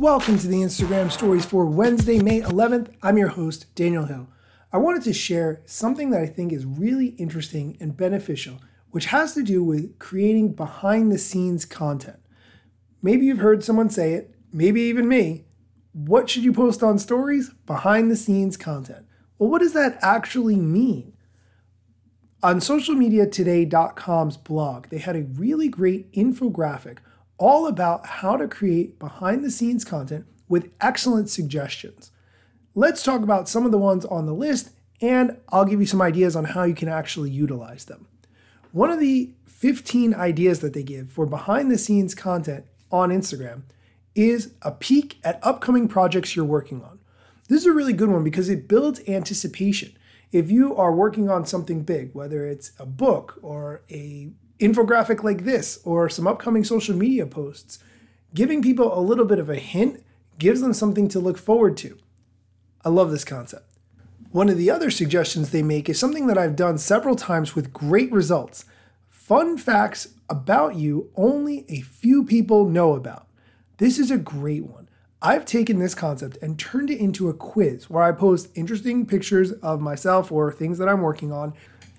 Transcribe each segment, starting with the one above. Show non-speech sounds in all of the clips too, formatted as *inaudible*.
Welcome to the Instagram stories for Wednesday, May 11th. I'm your host, Daniel Hill. I wanted to share something that I think is really interesting and beneficial, which has to do with creating behind the scenes content. Maybe you've heard someone say it, maybe even me. What should you post on stories? Behind the scenes content. Well, what does that actually mean? On socialmediatoday.com's blog, they had a really great infographic all about how to create behind the scenes content with excellent suggestions. Let's talk about some of the ones on the list, and I'll give you some ideas on how you can actually utilize them. One of the 15 ideas that they give for behind the scenes content on Instagram is a peek at upcoming projects you're working on. This is a really good one because it builds anticipation if you are working on something big, whether it's a book or a infographic like this or some upcoming social media posts, giving people a little bit of a hint gives them something to look forward to. I love this concept. One of the other suggestions they make is something that I've done several times with great results. Fun facts about you only a few people know about. This is a great one. I've taken this concept and turned it into a quiz where I post interesting pictures of myself or things that I'm working on,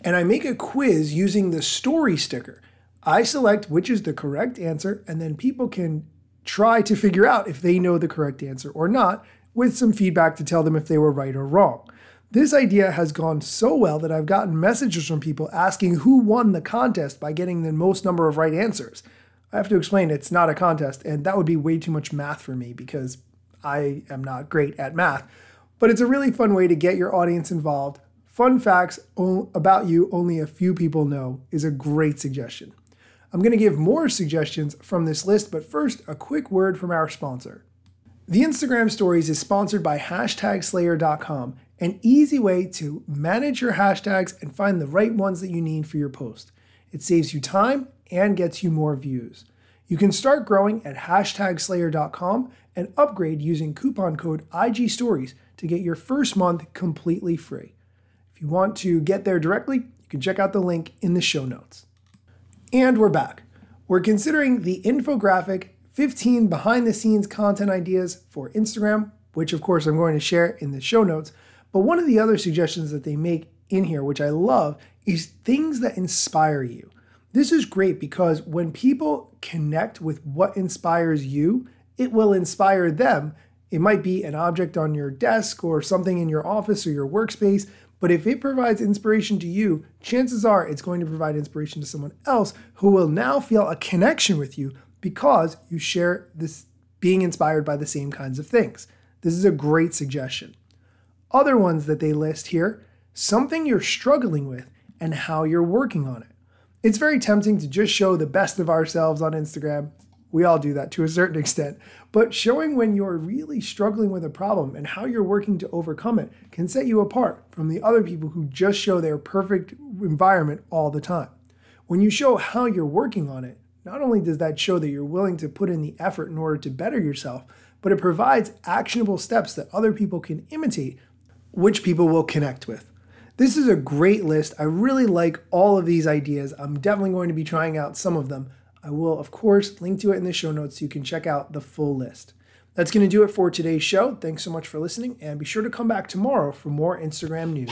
and I make a quiz using the story sticker. I select which is the correct answer, and then people can try to figure out if they know the correct answer or not, with some feedback to tell them if they were right or wrong. This idea has gone so well that I've gotten messages from people asking who won the contest by getting the most number of right answers. I have to explain it's not a contest, and that would be way too much math for me because I am not great at math. But it's a really fun way to get your audience involved. Fun facts about you only a few people know is a great suggestion. I'm going to give more suggestions from this list, but first, a quick word from our sponsor. The Instagram Stories is sponsored by hashtagslayer.com, an easy way to manage your hashtags and find the right ones that you need for your post. It saves you time and gets you more views. You can start growing at hashtagslayer.com and upgrade using coupon code IGStories to get your first month completely free. If you want to get there directly, you can check out the link in the show notes. And we're back. We're considering the infographic 15 behind the scenes content ideas for Instagram, which of course I'm going to share in the show notes. But one of the other suggestions that they make in here, which I love, is things that inspire you. This is great because when people connect with what inspires you, it will inspire them. It might be an object on your desk or something in your office or your workspace, but if it provides inspiration to you, chances are it's going to provide inspiration to someone else who will now feel a connection with you because you share this being inspired by the same kinds of things. This is a great suggestion. Other ones that they list here something you're struggling with and how you're working on it. It's very tempting to just show the best of ourselves on Instagram. We all do that to a certain *laughs* extent. But showing when you're really struggling with a problem and how you're working to overcome it can set you apart from the other people who just show their perfect environment all the time. When you show how you're working on it, not only does that show that you're willing to put in the effort in order to better yourself, but it provides actionable steps that other people can imitate, which people will connect with. This is a great list. I really like all of these ideas. I'm definitely going to be trying out some of them. I will, of course, link to it in the show notes so you can check out the full list. That's going to do it for today's show. Thanks so much for listening, and be sure to come back tomorrow for more Instagram news.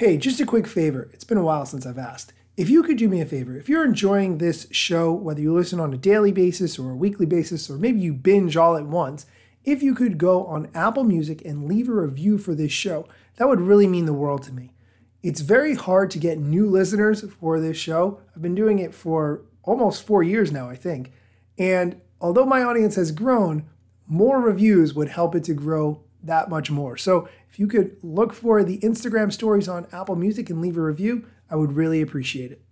Hey, just a quick favor. It's been a while since I've asked. If you could do me a favor, if you're enjoying this show, whether you listen on a daily basis or a weekly basis, or maybe you binge all at once, if you could go on Apple Music and leave a review for this show, that would really mean the world to me. It's very hard to get new listeners for this show. I've been doing it for almost four years now, I think. And although my audience has grown, more reviews would help it to grow that much more. So if you could look for the Instagram stories on Apple Music and leave a review, I would really appreciate it.